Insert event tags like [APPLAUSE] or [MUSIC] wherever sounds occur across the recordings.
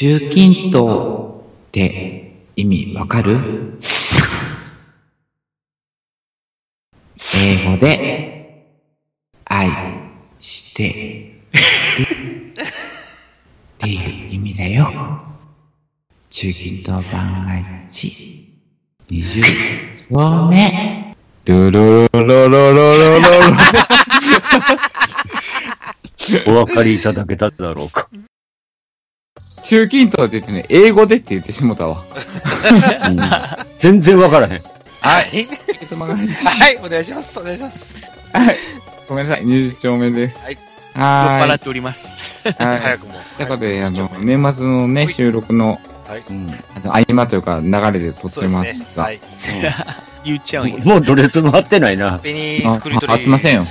中近東って意味わかる？英語で愛してっていう意味だよ。中近東番外地20層目。ドゥルルルルルルル [LAUGHS] お分かりいただけただろうか。中近東って言ってね、英語でって言ってしもたわ。うん全然分からへん。はい。ははい、お願いします。お願いします。い。ごめんなさい、20丁目です。はい。酔っ払はっております。い。はい。早くも。ということで、あのはい、年末のね、収録の、うんあの合間というか、流れで撮ってまそうですね。すが、はい。[LAUGHS] 言っちゃうんや。もうドレス回ってないな。ペニースクリートリー。あ合ってませんよ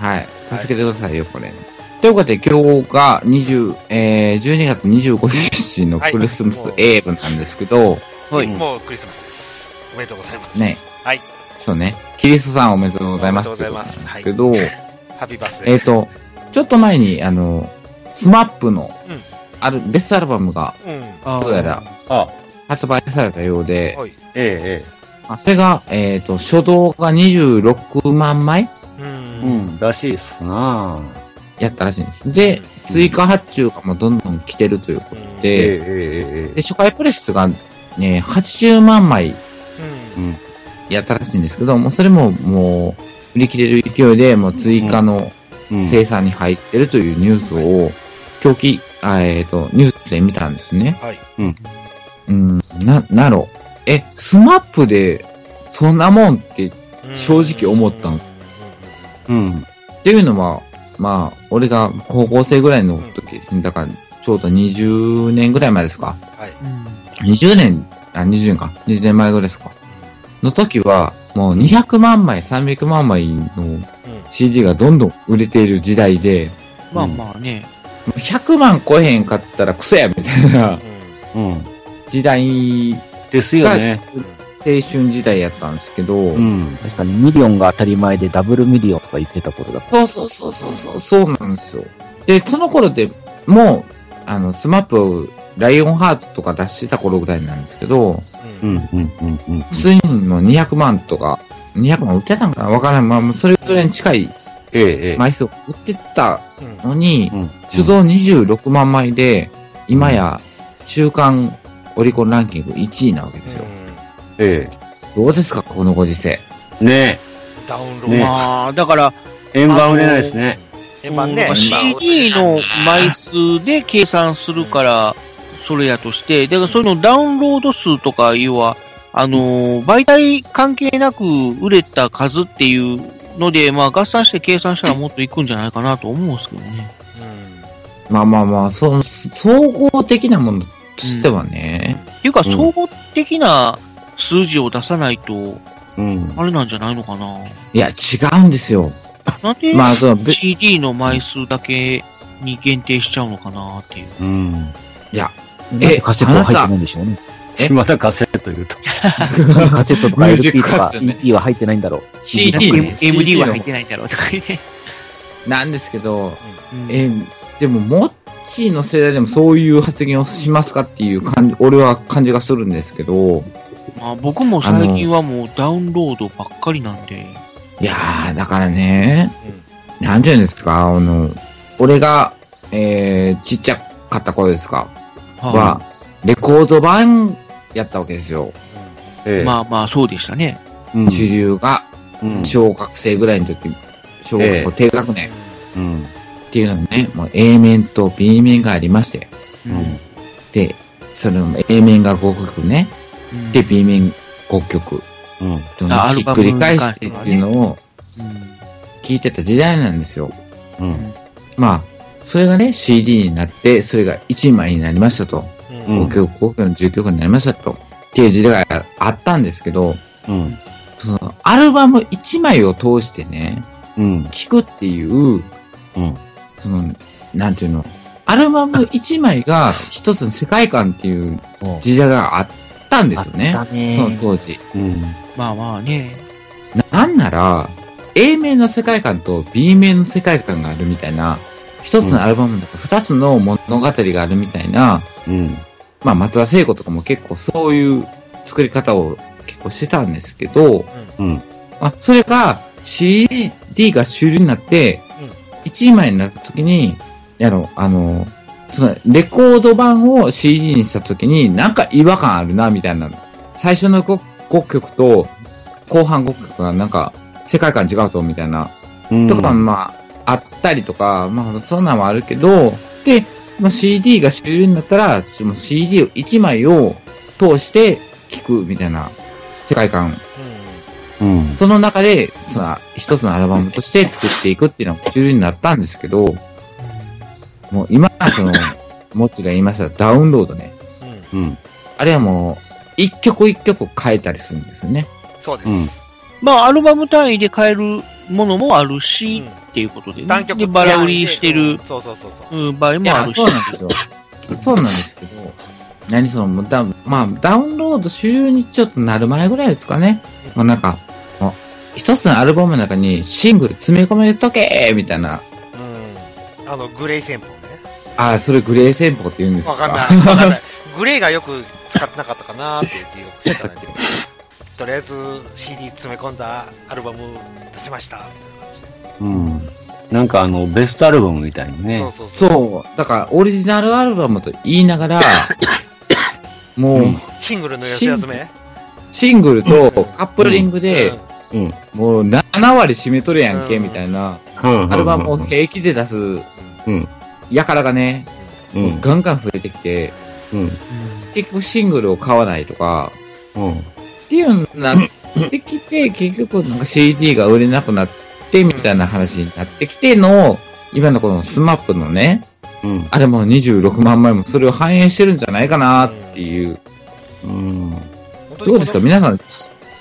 はい。助けてくださいよ、これ。ということで、今日が20、えー、12月25日のクリスマスエーブなんですけど、はい。もうクリスマスです。おめでとうございます。ね。はい。そうね、キリストさんおめでとうございますおめでとうございますということなんですハッピーバースえっ、と、ちょっと前に、あの、スマップのうん、ある、ベストアルバムが、どうやらあ、発売されたようで、はい。ええ、あそれが、えっ、と、初動が26万枚？う。んん、らしいっすなやったらしいんです。で、追加発注がもうどんどん来てるということええ、で、で、初回プレスがね、80万枚。やったらしいんですけど、もうそれももう、売り切れる勢いで、もう追加のうん。生産に入ってるというニュースを、今日き、あえっ、と、ニュースで見たんですね。はい。うん、な、なろ。え、スマップで、そんなもんって、うん正直思ったんです。うん。っていうのは、まあ、俺が高校生ぐらいの時ですね。だから、ちょうど20年ぐらい前ですか。はい。20年、あ、20年か。20年前ぐらいですか。の時は、もう200万枚、300万枚の。CD がどんどん売れている時代で、まあまあね。100万超えへんかったらクソやみたいなうん。時代、ですよね。青春時代やったんですけど、うん。確かにミリオンが当たり前でダブルミリオンとか言ってた頃だった。そうそうそうそうそう、そうなんですよ。で、その頃でもう、あの、スマップ、ライオンハートとか出してた頃ぐらいなんですけど、うん、うん、うん、うん。普通にもう200万とか、200万売ってたんかなわからん。まあ、それぐらいに近いええ、ええ。枚数を売ってたうん。のに、うん。酒造26万枚で、今や週間オリコンランキング1位なわけですよ。えどうですか、このご時世。え。ねダウンロード。ねまあ、だから、え。円盤売れないですね。円盤ねうん。CD の枚数で計算するから、それやとして、だからそういうのダウンロード数とかいうは、あのー媒体関係なく売れた数っていうので、まあ合算して計算したらもっといくんじゃないかなと思うんですけどね。まあまあまあ、そ総合的なものとしてはね、っていうか、うん総合的な数字を出さないと、うん。あれなんじゃないのかな？いや、違うんですよ。なんで、まあ、その、べ CD の枚数だけに限定しちゃうのかなっていう。うん。いや、なんでカセットは入ってないんでしょうね。え？またカセット言うと。[LAUGHS] カセットとか [LAUGHS] ミュージッ LP とか EP は入ってないんだろう。CD ね M- MD はの入ってないんだろうとかね。なんですけど、うんえ、でも、モッチーの世代でもそういう発言をしますかっていう感じ、俺は感じがするんですけど、まあ、僕も最近はもうダウンロードばっかりなんで。いやー、だからね、なんていうんですか、あの、俺が、えー、ちっちゃかった頃ですか、は、レコード版やったわけですよ。ええ。まあまあ、そうでしたね。うん主流が、うん。小学生ぐらいの時、小学校低学年うん。っていうのね、もう A 面と B 面がありまして、うん。で、それも A 面が5曲ね、うんで、B 面5曲、うん。ひっくり返してっていうのをうん聞いてた時代なんですよ。うん。まあ、それがね、CD になって、それが1枚になりましたと。うん。うん5曲、5曲の10曲になりましたと。っていう時代があったんですけど、うん。その、アルバム1枚を通してね、うん。聴くっていう、うん。その、なんていうの、アルバム1枚が一つの世界観っていう時代があったんですよねあ。ったねその当時。うん。まあまあね。なんなら、A 面の世界観と B 面の世界観があるみたいな、一つのアルバムの中、二つの物語があるみたいなうん。まあ、松田聖子とかも結構そういう作り方を結構してたんですけど、うん。まあ、それが CD が主流になって、1枚になった時に、やろ、あの、その、レコード版を CD にした時に、なんか違和感あるな、みたいな。最初の 5, 5曲と、後半5曲がなんか、世界観違うぞ、みたいな。うん。とか、まあ、あったりとか、まあ、そんなんはあるけど、で、まあ、CD が主流になったら、もう CD を1枚を通して聴く、みたいな世界観うん。その中で、その、一つのアルバムとして作っていくっていうのが主流になったんですけど、もう今、その、もっちが言いましたダウンロードね。うん。あれはもう、一曲一曲変えたりするんですよね。そうです。うんまあ、アルバム単位で買えるものもあるし、うんっていうことでね。単曲で、バラ売りしてるうん、そうそうそうそう。うん、場合もある、し。そうなんですよ。そうなんですけど、何その、もうダウンまあ、ダウンロード主流にちょっとなる前ぐらいですかね。もうなんか、もう一つのアルバムの中にシングル詰め込めとけみたいな。うん。あの、グレイ戦法ね。ああ、それグレー戦法って言うんですか？わかんない。[LAUGHS] わかんない。グレーがよく使ってなかったかなっていう記憶しかないんで。[LAUGHS] とりあえず CD 詰め込んだアルバム出しました。みたいな感じでうん。なんかあの、ベストアルバムみたいにね。そうそうそう。そう。だから、オリジナルアルバムと言いながら、もう、うんシングルの寄せ集め？シングルとカップリングで、うん。もう7割占めとるやんけ、うんみたいな、うん。アルバムを平気で出す、うん。やからがね、うん。ガンガン増えてきて、うん。結局シングルを買わないとか、うん。っていうのになってきて、[LAUGHS] 結局なんか CD が売れなくなって、みたいな話になってきての、今のこのスマップのね、うん。あれも26万枚もそれを反映してるんじゃないかなっていう。うん。どうですか？皆さん、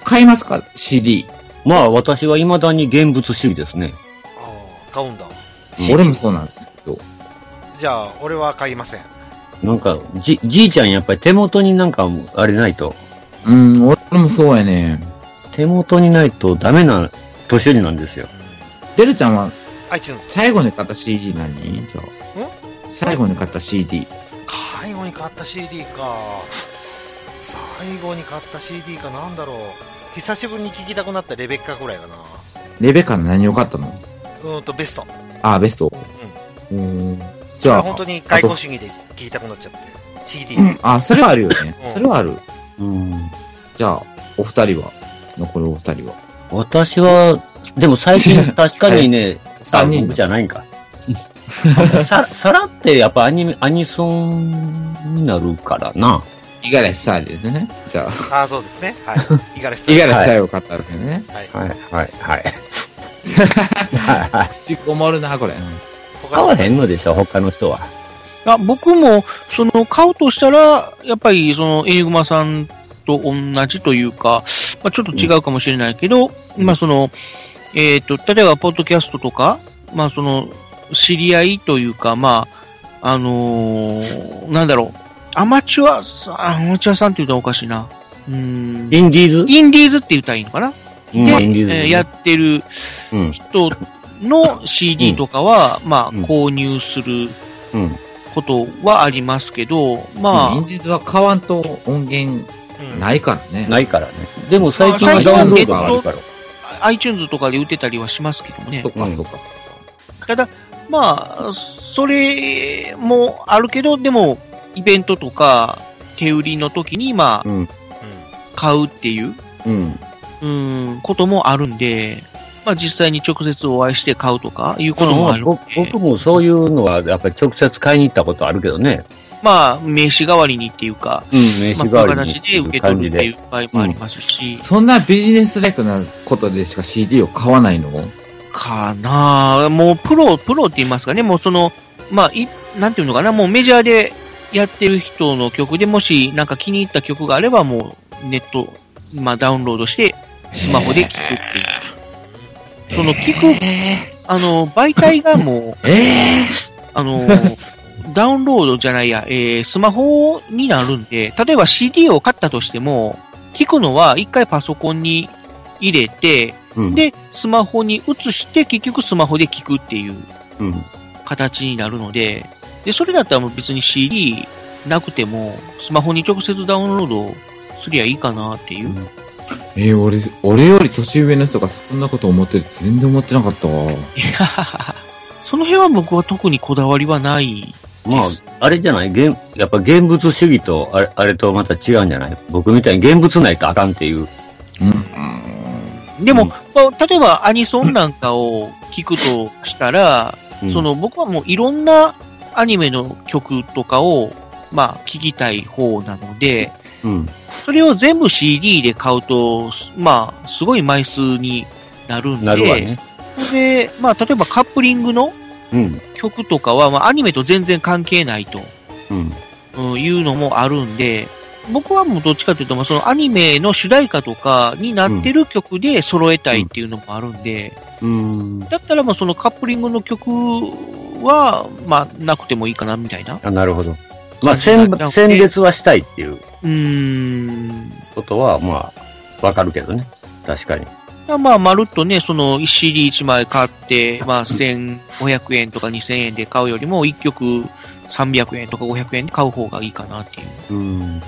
買いますか ?CD。まあ、私は未だに現物主義ですね。ああ買うんだ。俺もそうなんですけど。じゃあ、俺は買いません。なんか、じ、じいちゃんやっぱり手元になんか、あれないと、うん、俺もそうやね。手元にないとダメな年寄りなんですよ。デルちゃんは iTunes。最後に買った CD 何？じゃあ。最後に買った CD。最後に買った CD か。最後に買った CD かなんだろう。久しぶりに聴きたくなったレベッカぐらいかな。レベカの何を買ったの？うーんと、ベスト。あ、ベスト？うん。それはじゃあ、本当に外交主義で聴きたくなっちゃって。CD うんあ、それはあるよねうん。それはある。うん。じゃあ、お二人は？残るお二人は？私は、でも最近 [LAUGHS] 確かにね、あ三人僕じゃないんか。さ、さらってやっぱアニメ、アニソンになるからな。五十嵐さんですね。じゃあ、ああ、そうですね。はい。五十嵐さん。五十嵐さんを買ったんですよね。はい。はい、はい、はい。はいはい。口こもるな、これ。他買わへんのでしょ、他の人は。あ僕も、その、買うとしたら、やっぱり、その、エニグマさんと同じというか、まあ、ちょっと違うかもしれないけど、まあ、その、えっ、と、例えば、ポッドキャストとか、まあ、その、知り合いというか、まあ、あのーなんだろう、アマチュアさん、アマチュアさんって言うとおかしいな。うーん、インディーズ？インディーズって言ったらいいのかな？うん、で、えーやってるうん。人の CD とかは、まあ、うん購入するうん。ことはありますけど、まあ、インディーズは買わんと音源うんないからね。ないからね。でも最近まあはダウンロードがあるから。iTunes とかで売ってたりはしますけどもねそ。っか、うんそっか。ただ、まあ、それもあるけど、でも、イベントとか、手売りの時に、まあ、うん。買うっていう、うん。うん、こともあるんで、まあ実際に直接お会いして買うとかいうこともあるんで、僕僕もそういうのはやっぱり直接買いに行ったことあるけどね。まあ名刺代わりにっていうか、うん、名まあ刺代わりにそういう形で受け取るってい感う場合もありますし、そんなビジネスライクなことでしか CD を買わないの？かなあ。もうプロ、プロって言いますかね、もうその、まあ、い、なんていうのかな、もうメジャーでやってる人の曲でもし、なんか気に入った曲があれば、もうネット、まあダウンロードして、スマホで聴くっていう。その聞く、あの、媒体がもう、[LAUGHS] ええあの、ダウンロードじゃないや、えースマホになるんで、例えば CD を買ったとしても、聞くのは一回パソコンに入れて、うん。で、スマホに移して、結局スマホで聞くっていううん。形になるので、で、それだったらもう別に CD なくても、スマホに直接ダウンロードすりゃいいかなっていう。えー、俺、俺より年上の人がそんなこと思ってるって全然思ってなかったわ。いやその辺は僕は特にこだわりはない。まあ、あれじゃない？現やっぱ現物主義と、あれあれとまた違うんじゃない？僕みたいに現物ないとあかんっていう。うん。でも、うんまあ例えばアニソンなんかを聞くとしたら、うんその僕はもういろんなアニメの曲とかを、まあ聞きたい方なので、うん。それを全部 CD で買うと、まあ、すごい枚数になるんで、なるわね。で、まあ、例えばカップリングのうん。曲とかは、まあ、アニメと全然関係ないと、うん。うん、いうのもあるんで、僕はもうどっちかというと、まあ、そのアニメの主題歌とかになってる曲で揃えたいっていうのもあるんで、うん。だったら、まあ、そのカップリングの曲は、まあ、なくてもいいかな、みたいな。あ、なるほど。まあ、選別はしたいっていう。ことは、まあ、わかるけどね。確かに。まあ、まるっとね、その CD1 枚買って、まあ、1500円とか2000円で買うよりも、1曲300円とか500円で買う方がいいかなっていう。うん。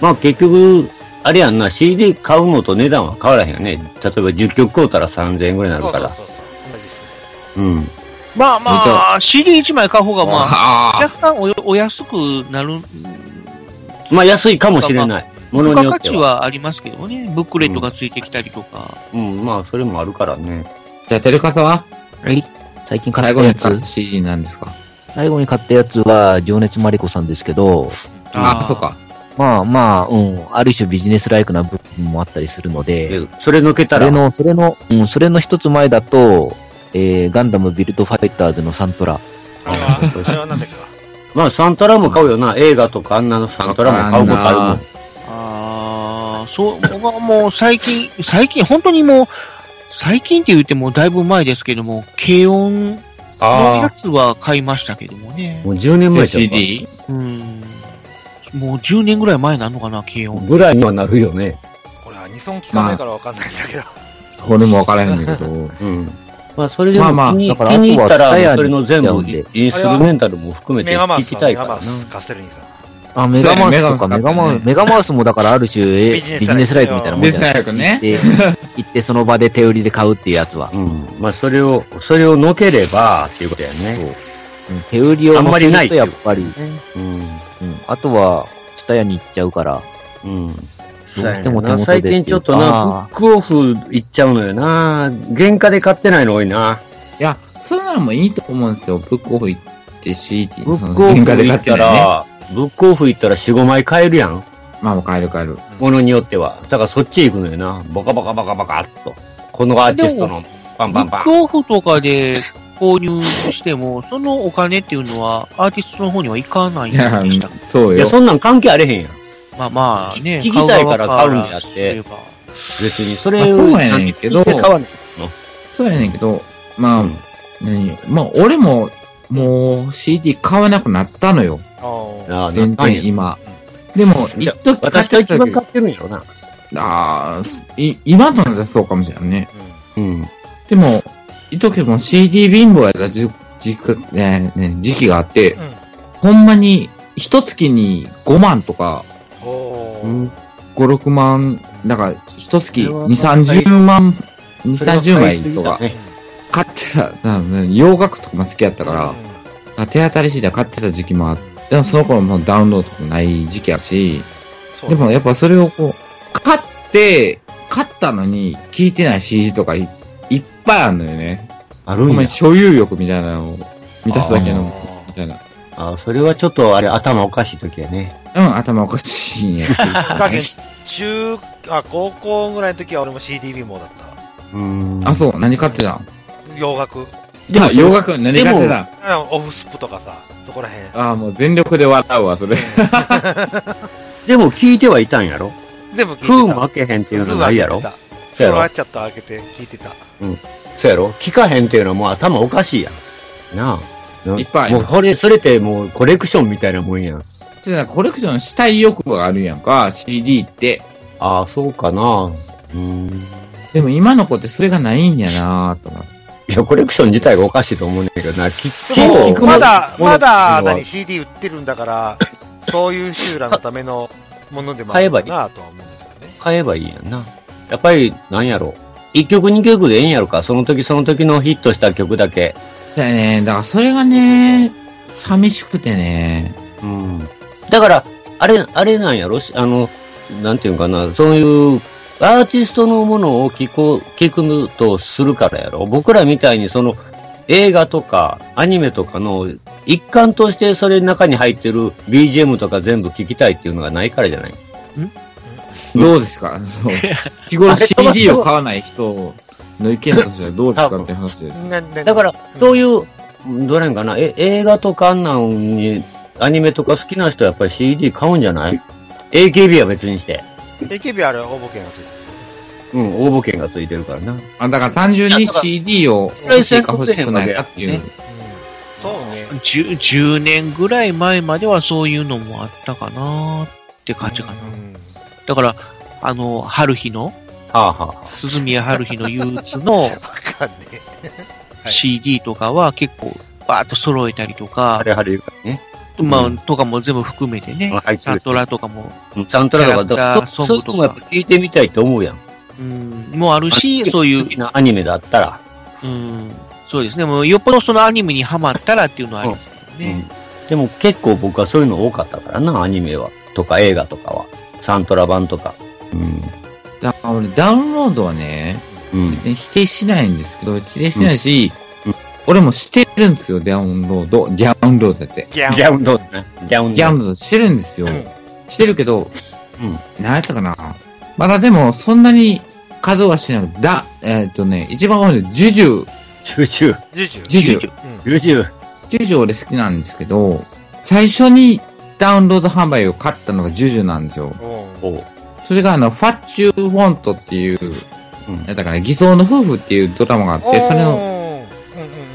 まあ、結局、あれやんな、CD 買うのと値段は変わらへんよね。例えば10曲買うたら3000円ぐらいになるから。そうそうそうそう。同じですね。うん。まあまあ、CD1 枚買う方が、まあ、あ若干おお安くなる、まあ、安いかもしれない。ものによっては。はありますけどね。ブックレットがついてきたりとか。うん、まあ、それもあるからね。じゃあ、テレカサは？はい。最近買最ったやつ後に買った CD なんですか？最後に買ったやつは、情熱マリコさんですけど、ああ、そっか。まあまあ、うん、ある種ビジネスライクな部分もあったりするので、でそれ抜けたら、それの、それの、うん、それの一つ前だと、えー、ガンダムビルドファイターズのサントラ。あれは、あれはなんだっけか？まあ、サントラも買うよな。映画とかあんなのサントラも買うことあるもん。ああ、そう、僕はもう最近、最近、本当にもう、最近って言ってもだいぶ前ですけども、軽音のやあつは買いましたけどもねあ。。もう10年前ちゃうか CD? うん。もう10年ぐらい前なのかな、軽音。ぐらいにはなるよね。これアニソン聞かないからわかんないんだけど。俺も分からへんだけど。うん。まあ、それでもまあまあ気に,、だから気に入ったら、それの全部インストゥルメンタルも含めて聞きたいからな。マウス、カステルニさん。あ、メガマウスとか、メガマウス、メガマウスもだからある種、えビジネスライクみたいなもんで、じゃない最悪ね。で、行ってその場で手売りで買うっていうやつは。うん。まあ、それを、それをのければ、っていうことやね。うん手売りをあんまりないとやっぱり、うん。うん。あとは、ツタヤに行っちゃうから、うん。どうしても手元で最近ちょっとな、ブックオフ行っちゃうのよな。原価で買ってないの多いな。いや、そんなんもいいと思うんですよ。ブックオフ行って CD。ブックオフ原価で行った買ってないね。ら、ブックオフ行ったら4、5枚買えるやん。まあもう買える買える。ものによっては。だからそっち行くのよな。バカバカバカバカっと。このアーティストのパンブパンパンック。オフとかで購入しても、[LAUGHS] そのお金っていうのはアーティストの方には行かないんいやでした。[LAUGHS] そういや、よ。そんなん関係あれへんやん。まあまあね、聞きたいから買うんであって買う側からすれば別に。それを、まあそうやねんけどして買わないそうやねんけど、まあ、うん何？まあ俺も、もう CD 買わなくなったのよ。あーああ、全然今。でも、いや一時買っ私が一番買ってるんやろな。ああ、い今となったらそうかもしれないね。うん。でも、一時も CD 貧乏やった時時ねね時期があって、うん。うん。ほんまに、一月に5万とか、おー。うん。5、6万、だから、一月2、それは30万、2、30枚とかね。買ってた、洋楽とかも好きやったから、あ手当たり次第買ってた時期もあって、でもその頃もうダウンロードとかない時期やし、でもやっぱそれをこう、買って、買ったのに聞いてない CD とかいいっぱいあるのよね。あるんや。所有欲みたいなのを満たすだけの、あみたいな。あそれはちょっとあれ頭おかしい時やね。うん、頭おかしいんや [LAUGHS] だけど中、あ、高校ぐらいの時は俺も CD 貧乏だっうん。あ、そう、何買ってたん？た。洋楽。いや、洋楽何買ってたオフスプとかさ、そこら辺。ああ、もう全力で笑うわ、それ。[LAUGHS] でも聞いてはいたんやろ？全部聞いてた。風も開けへんっていうのないやろ？そうやろフロアチャット開けて聞いてた。そうやろ？聞かへんっていうのはもう頭おかしいやん。なあ。ないっぱいあるもうこれ、それってもうコレクションみたいなもんやん。っとコレクションしたい欲があるやんか、CD って。ああ、そうかな。うん。でも今の子ってそれがないんやなと思って。いや、コレクション自体がおかしいと思うんだけどな。きでも聞くまだ、まだ、何、CD 売ってるんだから、そういう集団のためのものでもあるかなとは思うんですよね。買えばいいやんな。やっぱり、なんやろ。一曲二曲でええんやろか。その時その時のヒットした曲だけ。そうやね。だからそれがね、寂しくてね。うん。だから、あれ、あれなんやろしあの、なんていうかな、そういう、アーティストのものを聞こう、聞くとするからやろ。僕らみたいにその、映画とか、アニメとかの一環としてそれの中に入ってる BGM とか全部聞きたいっていうのがないからじゃない？どうですか？そう日頃 CD を買わない人の意見としてはどうですかって話です。だから、そういう、どうなんかな、え、映画とかあんなんに、アニメとか好きな人はやっぱり CD 買うんじゃない ?AKB は別にして。AKB あれ応募券がついてうん、応募券がついてるからな。あ、だから単純に CD を欲しいか欲しくないかっていう。そうね。10, 10年ぐらい前まではそういうのもあったかなって感じかな。うんだから、あの、春日の、はあはあは鈴宮春日の憂鬱の [LAUGHS] わかんねはい CD とかは結構バーッと揃えたりとあ。かあ、れはれ言うからね。まあ、うんとかも全部含めてねあ入って、るサントラとかも、うんサントラとか、キャラクターだそそういうソングとかのもやっぱ聞いてみたいって思うやん。うん、もあるし、そういう好、きなアニメだったら。うん、そうですね、もうよっぽどそのアニメにハマったらっていうのはありますけどね。うん。でも結構僕はそういうの多かったからな、アニメは。とか映画とかは。サントラ版とか。うん。だから俺ダウンロードはね、うん。別に否定しないんですけど、否定しないし、うん俺もしてるんですよ、ダウンロード。ダウンロードって。ギャウンドーね。ギャウンドギャウンロードしてるんですよ。うんしてるけど、うん。何やったかなまだでも、そんなに数はしてなくて、だ、えっ、とね、一番多いのは、ジュジュ、ジュジュ。ジュジュ。ジュジュ。ジュジュ。ジュジュ俺好きなんですけど、最初にダウンロード販売を買ったのがジュジュなんですよ。それがあの、ファッチューフォントっていう、うんだから、偽装の夫婦っていうドラマがあって、それの、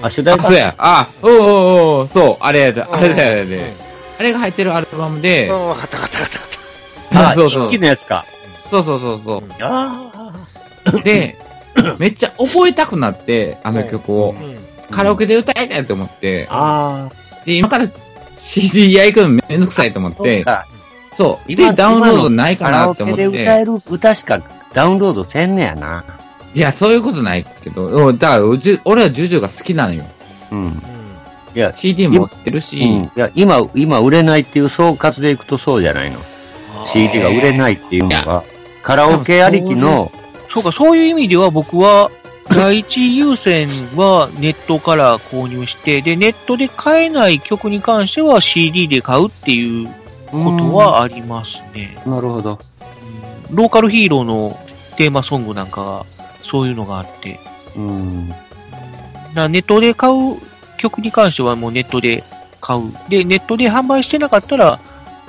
あ、主題あ、歌そうや、あ、おうおうおうそう、あれや、あれだよ、あれうんだよ。あれが入ってるアルバムで、うん、わかったわかったわかった。あ、そうそう一気のやつか。そうそうそうそう。あで、[COUGHS] めっちゃ覚えたくなって、あの曲を。うん。カラオケで歌いたいと思って、あ。あで、今から CD 屋行くのめんどくさいと思っあ。て、か。そう。今で、ダウンロードないかなって思って。歌える歌しかダウンロードせんねやな。いや、そういうことないけど、うんだから俺はジュジュが好きなのよ。うん。うん。いや、CD 持ってるし、うん。いや、今、今売れないっていう総括でいくとそうじゃないの。CD が売れないっていうのが、カラオケありきの、そうか、そういう意味では僕は、第一優先はネットから購入して、で、ネットで買えない曲に関しては CD で買うっていうことはありますね。うん、なるほど。うんローカルヒーローのテーマソングなんかが、そういうのがあって、うん。だネットで買う曲に関してはもうネットで買う。で、ネットで販売してなかったら、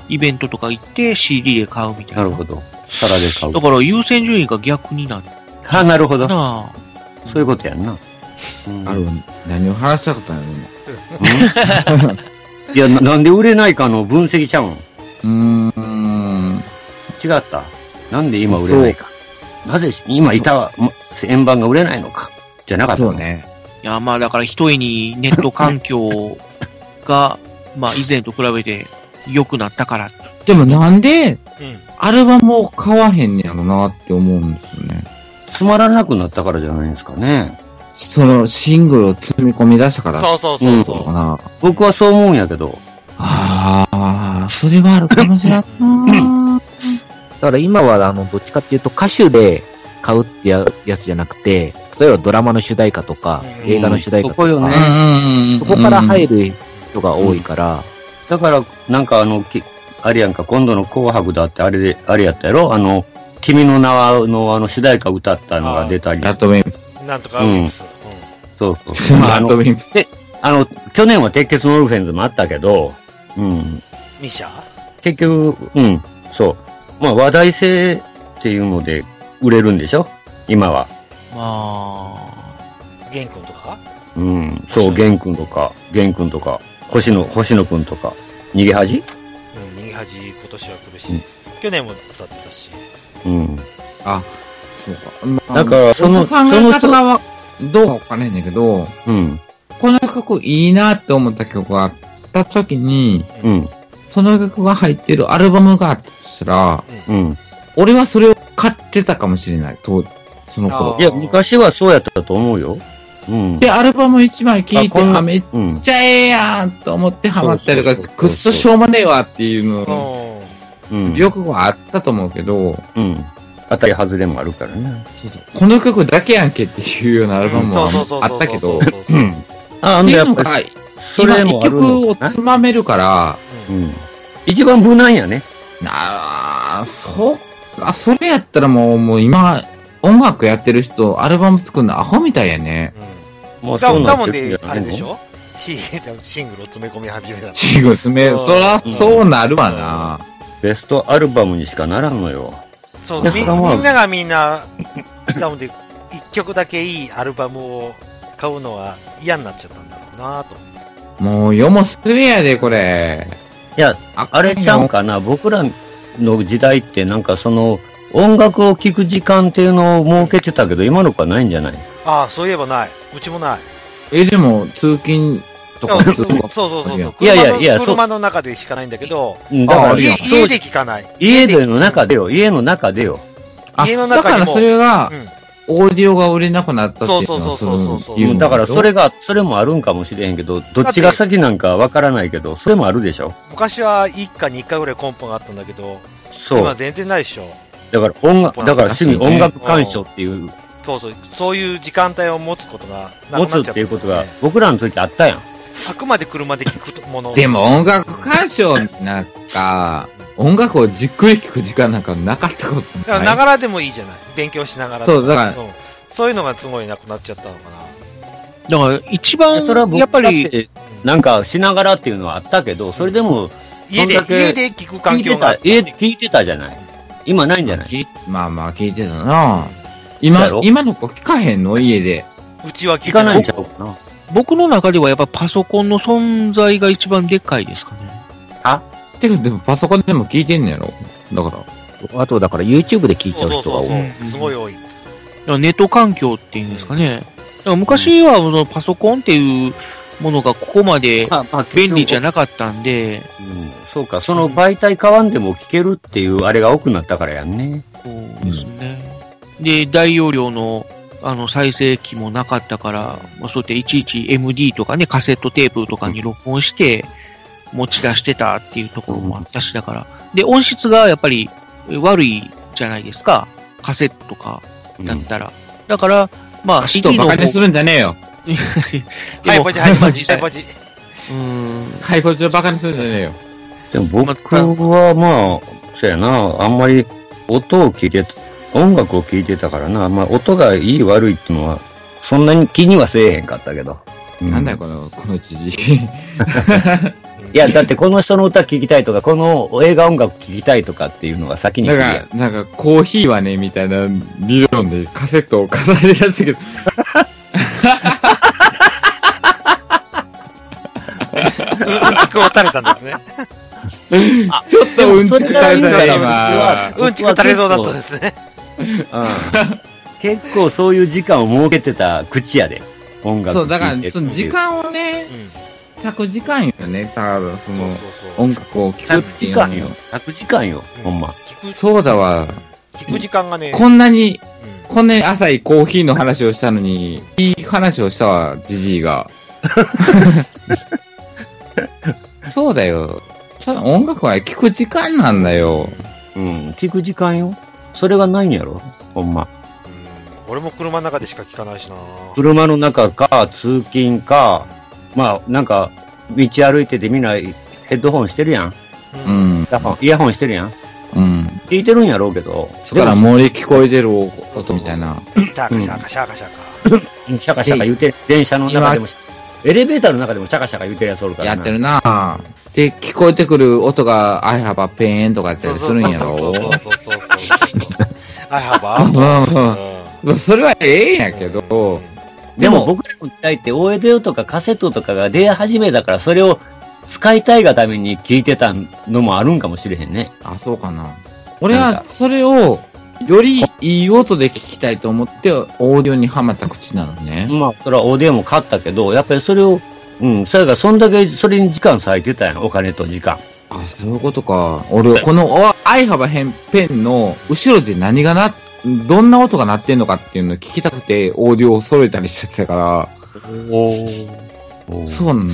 イベントとか行って CD で買うみたいな。なるほど。皿で買うだ。から優先順位が逆になるあ、なるほど。なそういうことやんな。うんあるわ何を話したかったんやろ、[LAUGHS] いやな、なんで売れないかの分析ちゃうん？今。うーん。違った？なんで今売れないか？なぜ今いたま円盤が売れないのか？じゃなかったの？そう。ね。いや、まあだから一重にネット環境が、[LAUGHS] まあ以前と比べて良くなったから。でもなんで、うん。アルバムを買わへんねやろなって思うんですよね。つまらなくなったからじゃないんですかね。そのシングルを積み込み出したから。そうそうそうそう。かな。僕はそう思うんやけど。ああ、それはあるかもしれんな。[LAUGHS] だから今は、あの、どっちかっていうと歌手で買うってややつじゃなくて、例えばドラマの主題歌とか、うん映画の主題歌とか、そこよねうんそこから入る人が多いから、だから、なんかあの、きあれやんか、今度の紅白だってあれで、あれやったやろ？あの、君の名はのあの主題歌歌ったのが出たり。ラッドウィンプス。なんとかウィンプス。そうそう。まあ、あのラッドウ、ィンプス。あの、去年は鉄血のオルフェンズもあったけど、うん。ミシャ？結局、うん、そう。まあ話題性っていうので売れるんでしょ？今は。まゲン君とか？うん。そう、ゲン君とか、ゲン君とか、星野、星野君とか、逃げ恥？うん、逃げ恥今年は来るし、うん去年も歌ってたし。うん。あ、そうか。まあだからその僕考え方がわどうかわかんねんけど、うん。この曲いいなって思った曲があった時に、うん。その曲が入ってるアルバムがあったとしたら、うん。俺はそれを買ってたかもしれない、と、その頃あ。いや、昔はそうやったと思うよ。うん。で、アルバム一枚聴いて、あめっうん。ちゃええやんと思ってハマったりとかくっそしょうもねえわっていうの、うん。よくはあったと思うけど、うん。当たり外れもあるからね。この曲だけやんけっていうようなアルバムもあったけど、うん。あ、ていやっぱり、それ今一もある曲を。つまめるから、うん。一番無難やね。なあ、そっか、それやったらもう、もう今、音楽やってる人、アルバム作るのアホみたいやね。もうだそうなってあれでしょ？シシングルを詰め込み始めたの。チーム詰め、うんそら、そうなるわな。ベストアルバムにしかならんのよ。そう、みみんながみんな、だもんで、一曲だけいいアルバムを買うのは嫌になっちゃったんだろうなと。もう、世もすべやで、これ。いや、あれちゃうんかな、僕らの時代ってなんかその、音楽を聴く時間っていうのを設けてたけど、今の子はないんじゃない？ああ、そういえばない。うちもない。え、でも、通勤とかそうそうそうそうそう。いやいや車のいやそう車の中でしかないんだけど、うんだから家家で聞かない。家での中でよ、家の中でよ。あ家の中だからそれがう、ん。オーディオが売れなくなったっていうそうそうそうそうだからそれが、それもあるんかもしれへんけど、どっちが先なんかわからないけど、それもあるでしょ昔は1か2回ぐらいコンポがあったんだけど、そう。今全然ないでしょ。だから音楽、だから趣味、そうね音楽鑑賞っていう、そうそう。そういう時間帯を持つことがな持つっくなっちゃった、ていうことが、僕らの時あったやん。あくまで車で聞くもの。でも音楽鑑賞なんか、音楽をじっくり聴く時間なんかなかったことだからない。ながらでもいいじゃない。勉強しながら。そうだからんそういうのがすごいなくなっちゃったのかな。だから、一番それは、僕やっぱり、なんかしながらっていうのはあったけど、それでも、家で、家で聞く聞いて環境が家で聞いてたじゃない。今ないんじゃない？きまあまあ聞いてたなや今ろ、今の子聞かへんの？家で。うちは聞聞かないん。ちゃうかな？僕の中ではやっぱパソコンの存在が一番でっかいですかね。てか、でもパソコンでも聞いてんのやろだから。あと、だから YouTube で聞いちゃそう人が多い。そう。すごい多い。ネット環境っていうんですかね。だから昔はそのパソコンっていうものがここまで便利じゃななかったんで、うん、そうか、その媒体変わんでも聞けるっていうあれが多くなったからやんね。そうですね。で、大容量のあの再生機もなかったから、まあ、そうやっていちいち MD とかね、カセットテープとかに録音して持ち出してたっていうところもあったしだから。で、音質がやっぱり悪いじゃないですか。カセットとかだったら。だから、まあ人 CD のバカにするんじゃねえよ。はい、ポジ、はい、ポジ、はい、ポジ。うーん。はい、こいつをバカにするんじゃねえよ。でも僕はまあ、そうやな、あんまり音を聞いて、音楽を聞いてたからな、まあ音がいい悪いっていうのは、そんなに気にはせえへんかったけど。なんだよ、よ。この、この知事。い。[LAUGHS] や、だってこの人の歌聞きたいとか、この映画音楽聞きたいとかっていうのが先になんか、なんか、コーヒーはね、みたいな理論でカセットを飾り出した。けど、うん。ちくを垂れたん。ですね。ちょっとうん。ちく垂れた今。うん。ちく垂れそうだったですね。うん結構そういう時間を設けてた口やで。音楽そう、だから、その時間をねう、ん。咲く時間よね、多分、その。音楽を聴く100っていうの時間よ。100時間よ、ほんま。そうだわ。聞く時間がね、こんなに、うんこんなに浅いコーヒーの話をしたのに、いい話をしたわ、じじいが。[LAUGHS] そうだよ。音楽は聴く時間なんだよ。うん、聞く時間よ。それがないんやろ、ほんま。うん俺も車の中でしか聞かないしな車の中か、通勤か、まあ、なんか、道歩いててみんなヘッドホンしてるやん。う。うんん。イヤホンイヤホンしてるやん。うん。聞いてるんやろうけど。そこから漏れ聞こえてる音みたいな。シャーカシャーカシャーカシャーカ。シャカシャカ言うてる。電車の中でも、エレベーターの中でもシャカシャカ言うてるやつおるからな。やってるなで、聞こえてくる音が、I have a pen とかやったりするんやろ？そうそうそうそうそう。I have [LAUGHS] うんまあそれはええんやけど、でも僕らの時代って OED とかカセットとかが出始めだから、それを使いたいがために聞いてたのもあるんかもしれへんね。あ、そうかな。俺は、それをよりいい音で聞きたいと思って、オーディオにはまった口なのね。まあ、それはオーディオも買ったけど、やっぱりそれを、うん、それがそんだけ、それに時間割いてたんやお金と時間。あ、そういうことか。俺、この、おアイハバヘンペンの後ろで何がな、どんな音が鳴ってんのかっていうのを聞きたくて、オーディオを揃えたりしてたから、そうなのよ。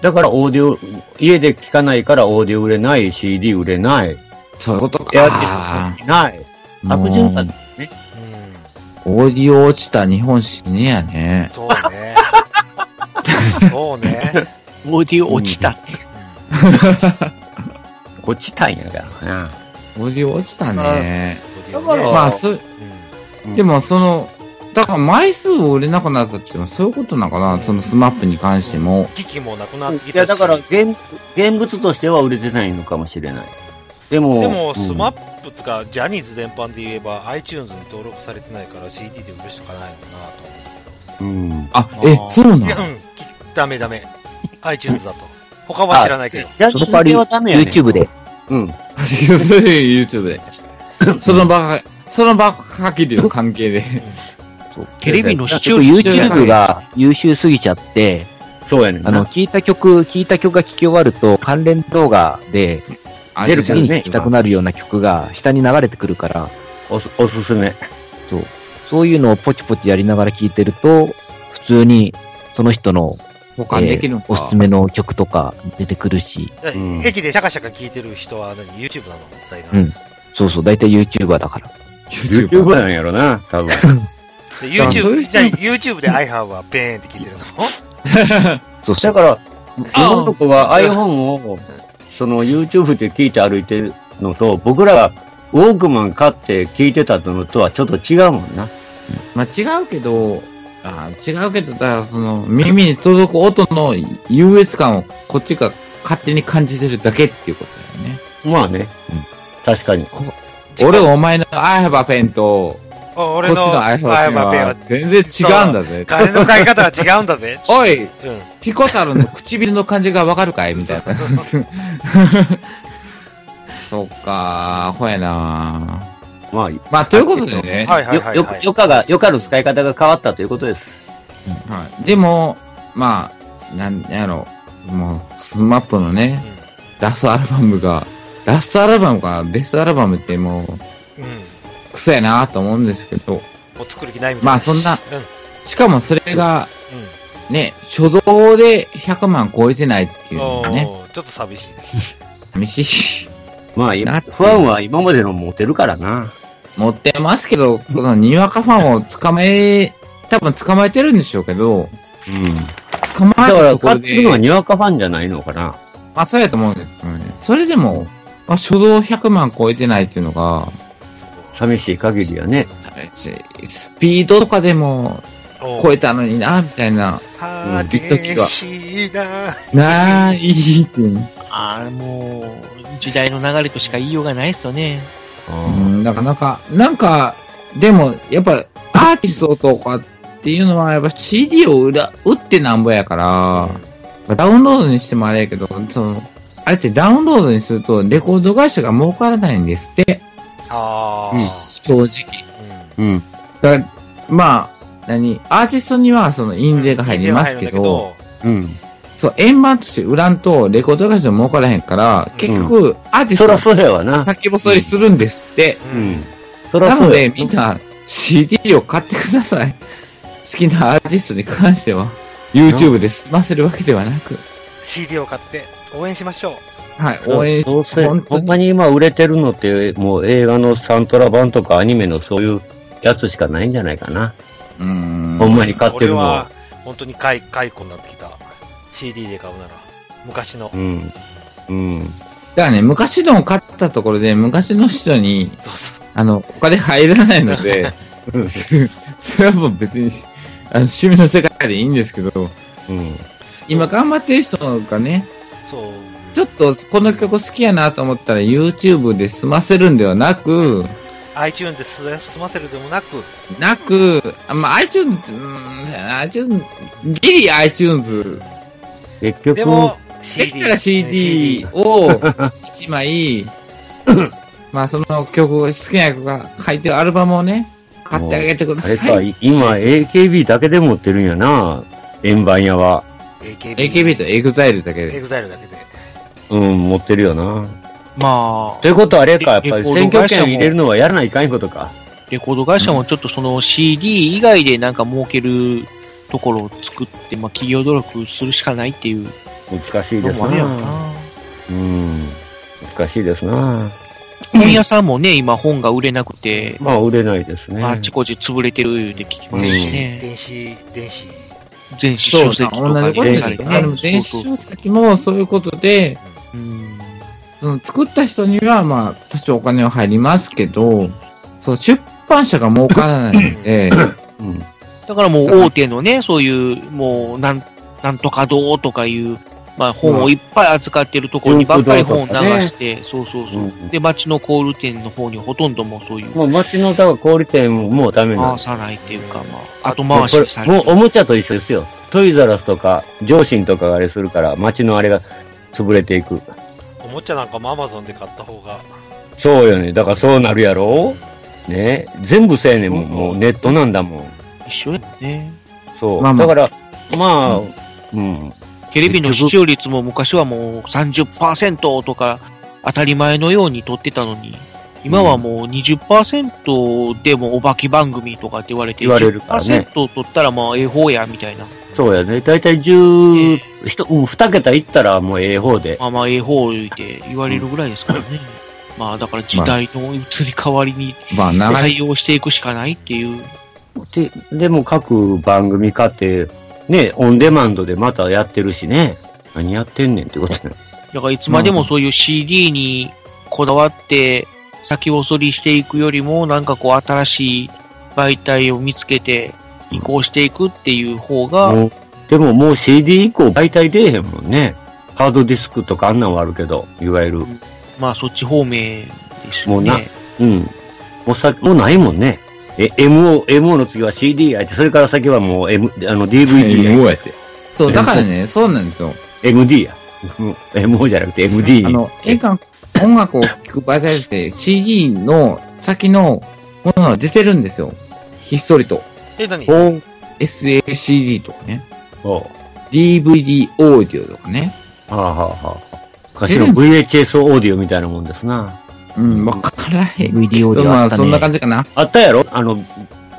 だからオーディオ、家で聞かないからオーディオ売れない、CD 売れない、そういうことエアディかス。トない。悪循環だね。うん。オーディオ落ちた日本史ねやね。そうね。そうね。[LAUGHS] オーディオ落ちたって。[LAUGHS] 落ちたんやからな。オーディオ落ちたね。だからまあ、そ、でもその、だから枚数を売れなくなったっていうのはそういうことなのかな、そのスマップに関しても。機器もなくなってきたし。いや、だから、現、現物としては売れてないのかもしれない。でも、でも、うんスマップとか、ジャニーズ全般で言えば、iTunes に登録されてないから CD で売るしかないのかなと思うん。あ、え、そうう。ないや、のうん。きダメダメ。iTunes だと。[LAUGHS] 他は知らないけど。ジャニその代わり、ーズ系はダメやねん YouTube で。うん。[LAUGHS] YouTube で。その場、その場限りの関係で。テレビの視聴率 YouTube が優秀すぎちゃって、そうやね。あの、聞いた曲、聞いた曲が聞き終わると、関連動画で、あ出るからね次に聞きたくなるような曲が下に流れてくるから、おす、おすすめ。そういうのをポチポチやりながら聞いてると、普通にその人の、保管できるのか。おすすめの曲とか出てくるし、うん駅でシャカシャカ聞いてる人は何 ?YouTube なの大体な。うんそうそう、大体 YouTuber だから。YouTube なんやろな、多分。[LAUGHS] YouTube、人じゃあ YouTube で iHave はペーンって聞いてるの？[LAUGHS] そうそう。だから、今のとこは iPhone を、その YouTube で聞いて歩いてるのと、僕らがウォークマン買って聞いてたのとはちょっと違うもんな。まあ違うけど、あ違うけど、だからその、耳に届く音の優越感をこっちが勝手に感じてるだけっていうことだよね。まあね。確かに。俺、お前の I have a pen と、お俺のこっちの I have a I pen have a pen はは全然違うんだぜ。金の買い方は違うんだぜ。[LAUGHS] おい、うん。ピコ太郎の唇の感じがわかるかい？みたいな。[LAUGHS] そっかー、ほやなまあ、まあ、ということでね。はいはいはいよ、はい。よかが、よかの使い方が変わったということです。はい。でも、まあ、なんやろ、もう、スマップのね、ラストアルバムが、ラストアルバムか、ベストアルバムってもう、うん。うん。クソやなと思うんですけど、もう作る気ないみたいな。まあそんなうん。しかもそれが、うね、初動で100万超えてないっていん。うのがね、おーちょっと寂しいです。寂しい。まあ、なファンは今までの持てるからな。持ってますけど、その、にわかファンを捕まえ、多分捕まえてるんでしょうけど、うん。捕まえだから、たところで買ってるの、はにわかファンじゃないのかな。まあそうやと思うんですけどね。それでも、まあ初動100万超えてないっていうのが、寂しい限りやね。スピードとかでも超えたのにな、みたいな、は一時はしいな。ないっていう。ああ、もう、時代の流れとしか言いようがないですよね。うん、だからなんか、なんか、でも、やっぱ、アーティストとかっていうのは、やっぱ CD を売ら、売ってなんぼやから、ダウンロードにしてもあれやけど、その、あれってダウンロードにすると、レコード会社が儲からないんですって、ああ。正直。うん。だから、まあ、何、アーティストにはその印税が入りますけど、うん。そう、円盤として売らんと、レコード会社も儲からへんから、結局、アーティストそそうやわな。先細りするんですって。う。うんん。そらなので。みんな CD を買ってください。好きなアーティストに関しては、YouTube で済ませるわけではなく、CD を買って応援しましょう。はい、応援、どうせ、本当にほんまに今売れてるのって、もう映画のサントラ版とかアニメのそういうやつしかないんじゃないかな。うーん。ほんまに買ってるのは俺は。、本当に解解雇になってきた。CD で買うなら。昔のう。ん。うん。だからね、昔のを買ったところで、昔の人に、そうそう。あの、お金入らないので、[LAUGHS] それはもう別に、あの、趣味の世界でいいんですけど、うん。今頑張ってる人がね、そう。ちょっとこの曲好きやなと思ったら YouTube で済ませるんではなく、iTunes です済ませるでもなく、なく、あまあ、iTunes、うーん、iTunes、ギリ iTunes、結局、でも、できたら CD を1枚、[LAUGHS] まあその曲、好きな曲が書いてるアルバムをね、買ってあげてくださあれか、い。い今 AKB だけで持ってるんやな。円盤屋は。AKB。AKB と EXILE だけで。エグザイルだけで。うん、持ってるよな。まあと、いうことはあれか、やっぱり選挙権入れるのはやらないかんことか。レコード会社もちょっとその CD 以外でなんか儲けるところを作って、まあ企業努力するしかないっていう難しいですのもあるやろな。な。うん。難しいですな。本屋さんもね、今本が売れなくて、まあ、売れないですね。あっちこっち潰れてるって聞きますしね。電子、電子。電子書籍とか同じことでされてねですよね。でも電子書籍もそういうことで、うんその作った人にはまあ多少お金は入りますけど、そう出版社が儲からないので、うん。だからもう大手のね、そういう、もう、なん、なんとかどうとかいう、まあ本をいっぱい扱ってるところにばっかり本を流して、そうそうそうう。んで、街の小売店の方にほとんどもうそういう、もう街のだから小売店ももうダメなん回さないっていうか、まあ、後回しにされてもうおもちゃと一緒ですよ。トイザラスとか、上信とかがあれするから、街のあれが潰れていく。おもちゃなんかもアマゾンで買った方が。そうよね。だからそうなるやろね全部せえねんもん。もうネットなんだもん。一緒やね。そう。まあまあだから、まあ、うん。テレビの視聴率も昔はもう30%とか当たり前のように撮ってたのに、今はもう20%でもお化け番組とかって言われて、言われるからね10%取ったらまあええ方や、みたいな。そうやね。だいたい10、ひとうん、二桁いったらもうええ方で。まあまあええ方って言われるぐらいですからね。まあだから時代の移り変わりにまあ流れ、対応していくしかないっていう。で、でも各番組買って、ね、オンデマンドでまたやってるしね。何やってんねんってことやだからいつまでもそういう CD にこだわって先細りしていくよりも、なんかこう新しい媒体を見つけて移行していくっていう方が、もうでももう CD 以降媒体出えへんもんね。ハードディスクとかあんなんはあるけど、いわゆる。まあそっち方面ですもうなよね。うん。もうさ、もうないもんね。え、MO、MO の次は CD やって、それから先はもう M、あの DVD や。MO やって。そう、だからね、そうなんですよ。MD や。うん MO じゃなくて MD あの、映画、音楽を聴く媒体って CD の先のものが出てるんですよ。ひっそりと。え、何？SACD とかね。そ DVD オーディオとかね。う。はあ、はあはあ、昔の VHS オーディオみたいなもんですな。うん、わからへん。VD オーディオまあ、あったねそんな感じかな。あったやろ？あの、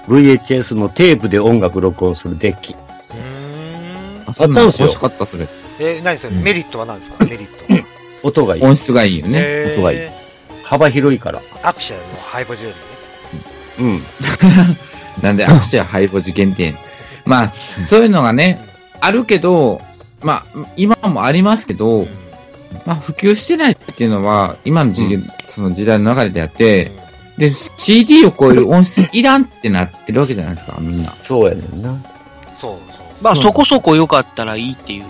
VHS のテープで音楽録音するデッキ。うーん。あ、ったんすよ欲しかった、それ。え、何それ？うんメリットは何ですか？[LAUGHS] メリット。音がいい。音質がいいよね。えー音がいい幅広いから。アクシアのハイボジよりね。うん。[LAUGHS] なんで、アクシアハイボジ限定。まあ、そういうのがね、あるけど、まあ、今もありますけど、うんまあ、普及してないっていうのは、今の時,、うその時代の流れであって、で、CD を超える音質いらんってなってるわけじゃないですか、みんな。そうやねんな。そうそうまあそこそこ良かったらいいっていう。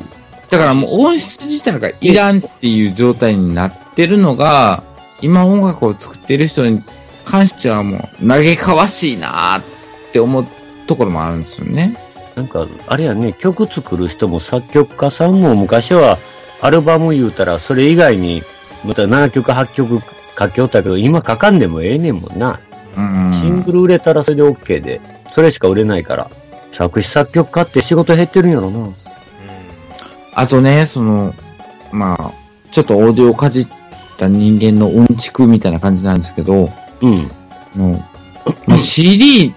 だからもう音質自体がいらんっていう状態になってるのが、今音楽を作ってる人に関してはもう嘆かわしいなーって思うところもあるんですよね。なんか、あれやね、曲作る人も作曲家さんも昔はアルバム言うたら、それ以外に、また7曲8曲書きおったけど、今書かんでもええねんもんな。うん。シングル売れたらそれで OK で、それしか売れないから。作詞作曲家って仕事減ってるんやろな。うん。あとね、その、まあ、ちょっとオーディオをかじった人間のうんちくみたいな感じなんですけど、うん。まあ、CD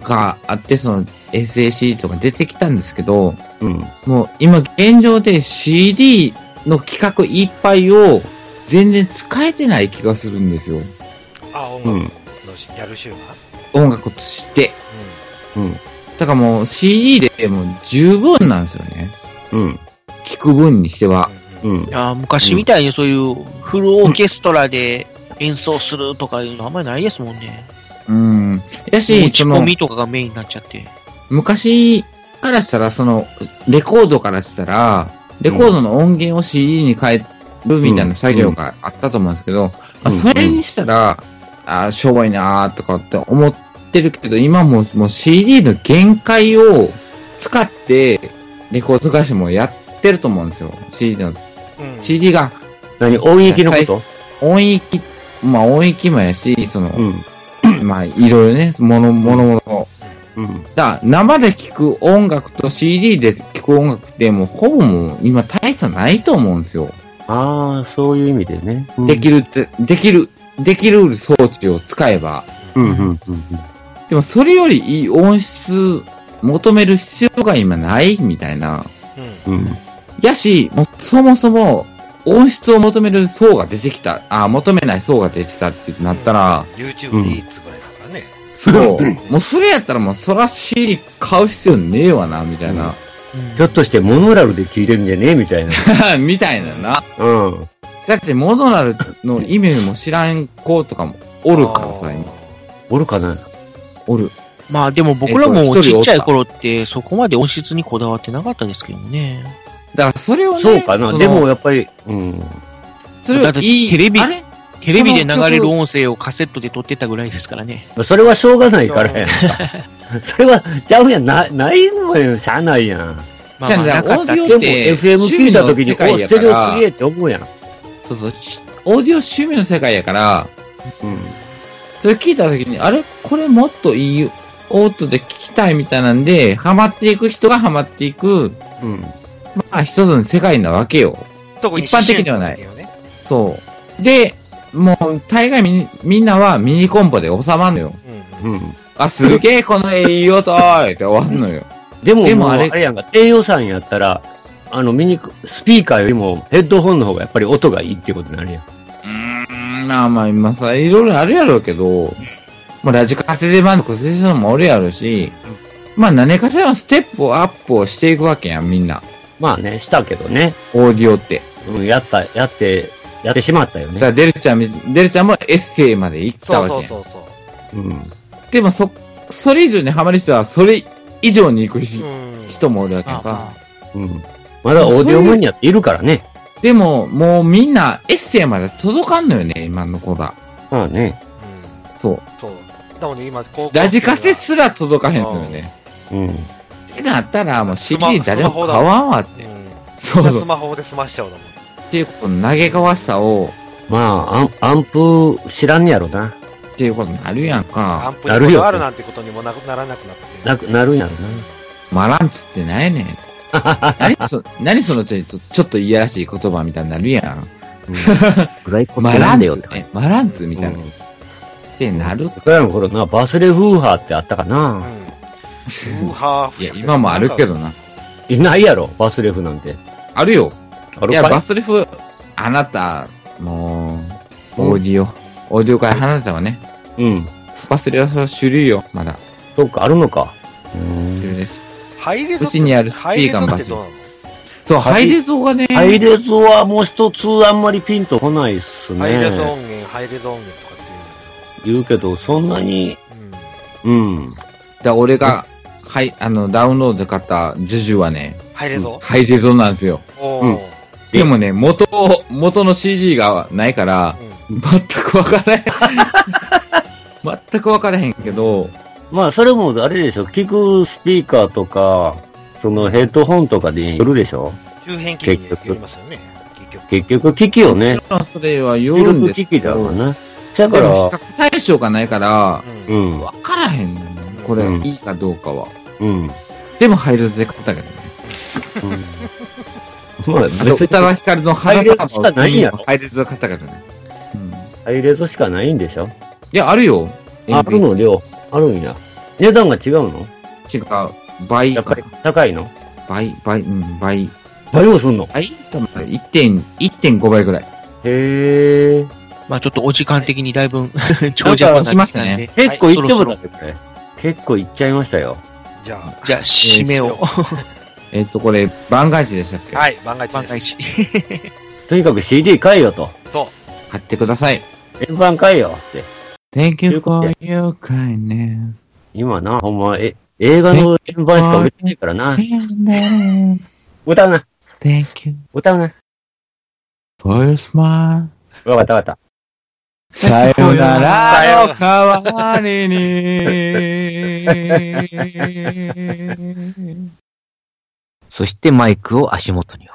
があって、その SAC とか出てきたんですけど、うん。もう今現状で CD の企画いっぱいを全然使えてない気がするんですよ。あ、音楽のやる週が音楽として。うん。だからもう CD でもう十分なんですよね。うん。聞く分にしては。うん。うん昔みたいにそういうフルオーケストラで演奏するとかいうのあんまりないですもんね。うん。や持し、ち込その、みとかがメインになっちゃって。昔からしたら、その、レコードからしたら、レコードの音源を CD に変えるみたいな作業があったと思うんですけど、まあ、うんそれにしたら、あーしょぼいなーとかって思ってるけど、今ももう CD の限界を使って、レコード会社もやってると思うんですよ。CD の、うん CD が何？音域のこと？音域まあ音域もやし、その、うん。[COUGHS] まあいろいろね、もの、ものもの。うん。だから生で聴く音楽と CD で聴く音楽ってもうほぼもう今大差ないと思うんですよ。ああ、そういう意味でね。うんできるって、できる、できる装置を使えば。うん、うん、うん。でもそれよりいい音質求める必要が今ないみたいな。うん。うん。やし、もうそもそも音質を求める層が出てきた。あ、求めない層が出てきたってなったら、YouTube でいいっつぐらいだからね。そう。もうそれやったらもうそら CD 買う必要ねえわな、みたいな。ひょっとしてモノラルで聞いてるんじゃねえみたいな。[LAUGHS] みたいなな。うん。だってモノラルの意味も知らん子とかもおるからさ、今。おるかな？おる。まあでも僕らえもちっちゃい頃ってそこまで音質にこだわってなかったですけどね。だからそれをね、そうかな。のでも、やっぱり、うん。それをいいテレビあれテレビで流れる音声をカセットで撮ってたぐらいですからね。[LAUGHS] それはしょうがないからやんか。それは、ちゃうやん。な、ないのよ。しゃあないやん。まあまあじゃあなかったオーディオでも、って FM 聞いた時に、お、ステレオすげえって思うやん。そうそう、しオーディオ趣味の世界やから、うん。それ聞いた時に、あれ？これもっといい音で聞きたいみたいなんで、ハマっていく人がハマっていく、うん。まあ一つの世界なわけよ。特に一般的にはないそう。で、もう、大概みみんなはミニコンポで収まんのよ。うん。あ、すげえ、このいい音ーって終わんのよ。でも、もうあでもあれれやんか、低予算やったら、あの、ミニ、スピーカーよりもヘッドホンの方がやっぱり音がいいってことになるやん。うーん、まあまあ、今さ、いろいろあるやろうけど、まあ、ラジカセで満足する人もおるやろうし、まあ、何かしらのステップアップをしていくわけやん、みんな。まあね、したけどね。オーディオって。うん、やった、やって、やってしまったよね。だから、デルちゃんみ、デルちゃんもエッセイまで行ったそうわけやん。そうそうそう。うん。でも、そ、それ以上にハマる人は、それ以上に行くしうん。人もおるわけやんか。うん。まだオーディオマニアっているからね。でも、もうみんなエッセイまで届かんのよね、今の子が。まあね。うんそう。そう。だもんね、今、高校ラジカセすら届かへんのよね。うん。ってなったら、もうスマ CD 誰も買わんわって。うん。そうそうス。マホで済ましちゃうだもん。っていうことの嘆かわしさを、まあ、アンアンプ知らんねやろな。っていうことになるやんアンか。プにこだわるなんてことにもなならなくなって。なく、なるんやろマランツってなんやねん。[LAUGHS] 何そ、何そのちょっと、ちょっといやらしい言葉みたいになるやん。な。うん。ぐらいことマラン。ツね。マランツみたいな。うんってなる。そやの頃な、バスレフウーハーってあったかうん。な。ウーハーいや、今もあるけど。な。いないやろ、バスレフなんて。あるよ。いや、バスレフ、あなた、もう、オーディオ。オーディオから離れたわね。うん。バスレフは主流よ、まだ。そうか、あるのか。う主流ん。です。ハイレゾうちにあるスピーカーのハイレゾってどうなの？そう、ハイレゾがね、ハイレゾはもう一つあんまりピンとこないっすね。ハイレゾ音源、ハイレゾ音源とかって言うけど、そんなに、いう。うん。うん。だ俺が、はい、あの、ダウンロードで買ったジュジュはね、ハイレゾ？ハイレゾなんですよ。うんおー。でもね、元、元の CD がないから、うん全くわからへん。[LAUGHS] 全くわからへんけど、まあ、それもあれでしょ。聞くスピーカーとか、そのヘッドホンとかでよるでしょ。周辺機器によりますよね。結局。結局、機器をね、それは出よるんです力機器だわな。だか比較対象がないから、う。ら、うんん。わからへんねんこれ、うんいいかどうかは。うん。でも、ハイレゾで買ったけどね。まあ、別に歌川光のハイレゾしかないんやろハイレゾで買ったけどね。うん。ハイレゾしかないんでしょ？いや、あるよ。あるの量、あるんや。値段が違うの？違う。倍かやっぱり。高いの？倍、倍、うん、倍。倍もすんの？倍多分 1.、1.5倍ぐらい。へえ。まあちょっとお時間的にだいぶ [LAUGHS] 長尺になってきたんでしましたね結構いってもだってこれ。結構いっちゃいましたよ。じゃあ。じゃあ、締めを。えっと、これ、万が一でしたっけ？はい、万が一万がです。一。[LAUGHS] とにかく CD 買えよと。そう。買ってください。円盤買えよって。Thank you for your kindness. 今な、ほんま、え、映画の円盤しか売れてないからな。歌うな。Thank you 歌うな。for your smile. わかったわかっさよなさよらの代わりに。[LAUGHS] そしてマイクを足元に。